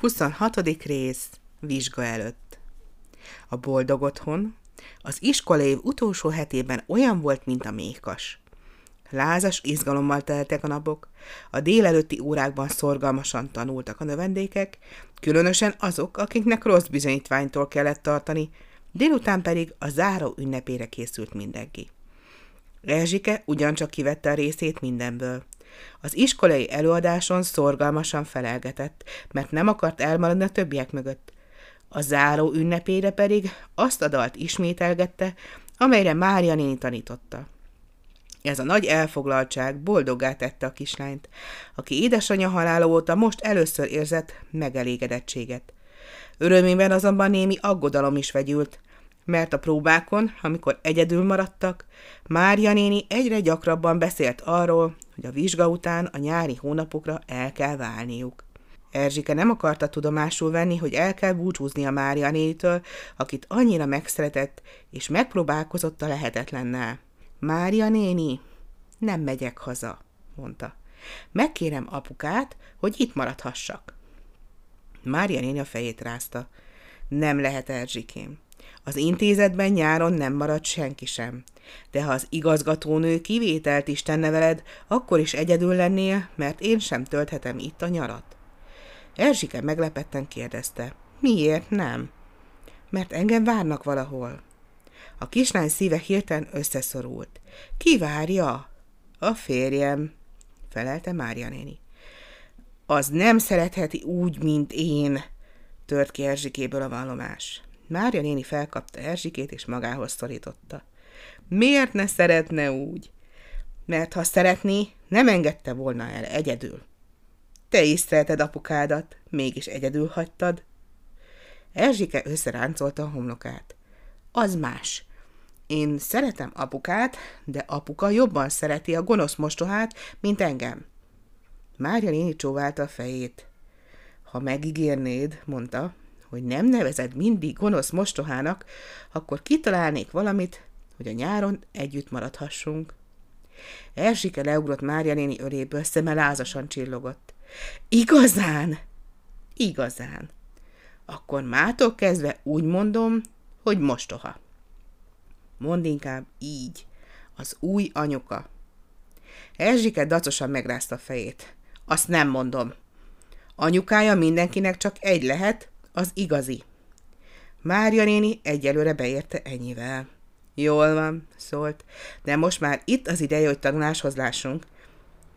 26. rész Vizsga előtt A boldog otthon az iskolaév utolsó hetében olyan volt, mint a méhkas. Lázas izgalommal teltek a napok, a délelőtti órákban szorgalmasan tanultak a növendékek, különösen azok, akiknek rossz bizonyítványtól kellett tartani, délután pedig a záró ünnepére készült mindenki. Erzsike ugyancsak kivette a részét mindenből. Az iskolai előadáson szorgalmasan felelgetett, mert nem akart elmaradni a többiek mögött. A záró ünnepére pedig azt a dalt ismételgette, amelyre Mária néni tanította. Ez a nagy elfoglaltság boldoggá tette a kislányt, aki édesanyja halála óta most először érzett megelégedettséget. Örömében azonban némi aggodalom is vegyült, mert a próbákon, amikor egyedül maradtak, Mária néni egyre gyakrabban beszélt arról, hogy a vizsga után a nyári hónapokra el kell válniuk. Erzsike nem akarta tudomásul venni, hogy el kell búcsúzni a Mária nénitől, akit annyira megszeretett, és megpróbálkozott a lehetetlennel. Mária néni, nem megyek haza, mondta. Megkérem apukát, hogy itt maradhassak. Mária néni a fejét rázta. Nem lehet, Erzsikém. Az intézetben nyáron nem marad senki sem. De ha az igazgatónő kivételt is tenne veled, akkor is egyedül lennél, mert én sem tölthetem itt a nyarat. Erzsike meglepetten kérdezte. Miért nem? Mert engem várnak valahol. A kislány szíve hirtelen összeszorult. Ki várja? A férjem, felelte Mária néni. Az nem szeretheti úgy, mint én, tört ki Erzsikéből a vallomás. Mária néni felkapta Erzsikét és magához szorította. Miért ne szeretne úgy? Mert ha szeretné, nem engedte volna el egyedül. Te is szereted apukádat, mégis egyedül hagytad. Erzsike összeráncolta a homlokát. Az más. Én szeretem apukát, de apuka jobban szereti a gonosz mostohát, mint engem. Mária néni csóválta a fejét. Ha megígérnéd, mondta, hogy nem nevezed mindig gonosz mostohának, akkor kitalálnék valamit, hogy a nyáron együtt maradhassunk. Erzsike leugrott Mária néni öléből, szeme lázasan csillogott. Igazán? Igazán. Akkor mától kezdve úgy mondom, hogy mostoha. Mond inkább így, az új anyuka. Erzsike dacosan megrázta a fejét. Azt nem mondom. Anyukája mindenkinek csak egy lehet, az igazi. Mária néni egyelőre beérte ennyivel. Jól van, szólt, de most már itt az ideje, hogy tanuláshoz lássunk.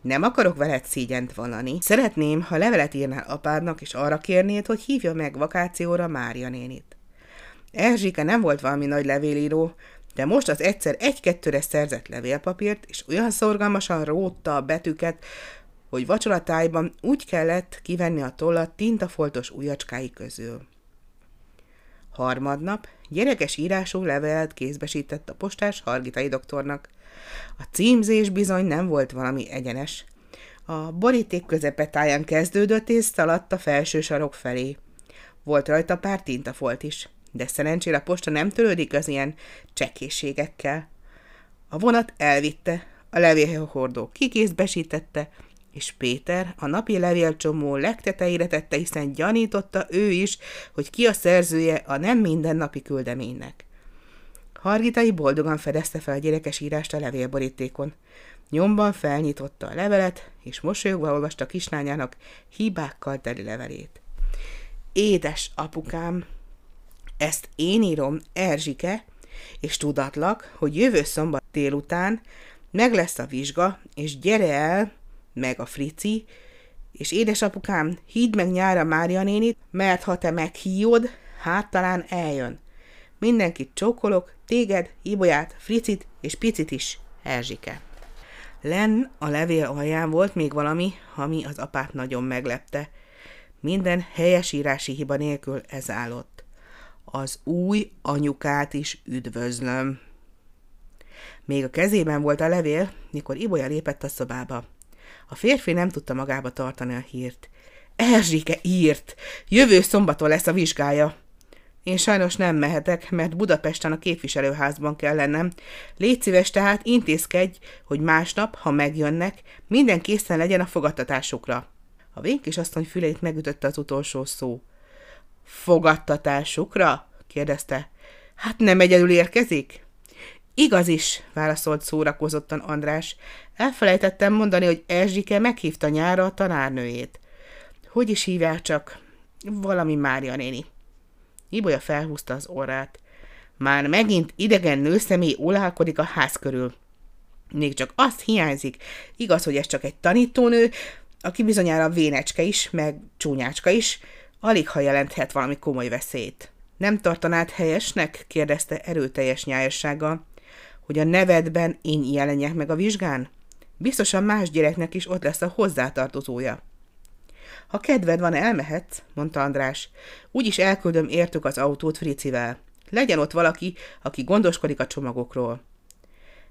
Nem akarok veled szígyent vallani. Szeretném, ha levelet írnál apádnak, és arra kérnéd, hogy hívja meg vakációra Mária nénit. Erzsike nem volt valami nagy levélíró, de most az egyszer egy-kettőre szerzett levélpapírt, és olyan szorgalmasan rótta a betűket, hogy vacsoratájban úgy kellett kivenni a tollat tintafoltos ujjacskái közül. Harmadnap gyerekes írású levelet kézbesített a postás Hargitai doktornak. A címzés bizony nem volt valami egyenes. A boríték közepetáján kezdődött és szaladt a felső sarok felé. Volt rajta pár tintafolt is, de szerencsére a posta nem törődik az ilyen csekészségekkel. A vonat elvitte, a levélhordó kikézbesítette, és Péter a napi levélcsomó legtetejére tette, hiszen gyanította ő is, hogy ki a szerzője a nem mindennapi küldeménynek. Hargitai boldogan fedezte fel a gyerekes írást a levélborítékon. Nyomban felnyitotta a levelet, és mosolyogva olvasta kislányának hibákkal teli levelét. Édes apukám, ezt én írom, Erzsike, és tudatlak, hogy jövő szombat délután meg lesz a vizsga, és gyere el, meg a Frici, és édesapukám, higgy meg nyára Mária nénit, mert ha te meghíjod, hát talán eljön. Mindenkit csókolok, téged, Ibolyát, Fricit és Picit is, Erzsike. Len a levél alján volt még valami, ami az apát nagyon meglepte. Minden helyesírási hiba nélkül ez állott. Az új anyukát is üdvözlöm. Még a kezében volt a levél, mikor Ibolya lépett a szobába. A férfi nem tudta magába tartani a hírt. Erzsike írt! Jövő szombaton lesz a vizsgája. Én sajnos nem mehetek, mert Budapesten a képviselőházban kell lennem. Légy szíves tehát, intézkedj, hogy másnap, ha megjönnek, minden készen legyen a fogadtatásukra. A vénkis asszony fülét megütötte az utolsó szó. Fogadtatásukra? kérdezte. Hát nem egyedül érkezik? Igaz is, válaszolt szórakozottan András. Elfelejtettem mondani, hogy Erzsike meghívta nyára a tanárnőjét. Hogy is hívják csak? Valami Mária néni. Ibolya felhúzta az orrát. Már megint idegen nőszemély olálkodik a ház körül. Még csak azt hiányzik, igaz, hogy ez csak egy tanítónő, aki bizonyára vénecske is, meg csúnyácska is, alig ha jelenthet valami komoly veszélyt. Nem tartanád helyesnek? kérdezte erőteljes nyájassággal, hogy a nevedben én jelenjek meg a vizsgán? Biztosan más gyereknek is ott lesz a hozzátartozója. Ha kedved van, elmehetsz, mondta András. Úgyis elküldöm értük az autót Fricivel. Legyen ott valaki, aki gondoskodik a csomagokról.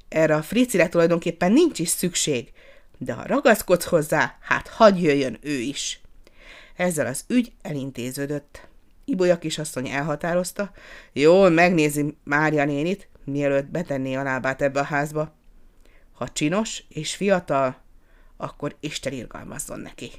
Erre a Fricire tulajdonképpen nincs is szükség, de ha ragaszkodsz hozzá, hát hagyj jöjjön ő is. Ezzel az ügy elintéződött. Ibolya kisasszony elhatározta, jól megnézi Mária nénit, mielőtt betenné a lábát ebbe a házba. Ha csinos és fiatal, akkor Isten irgalmazzon neki.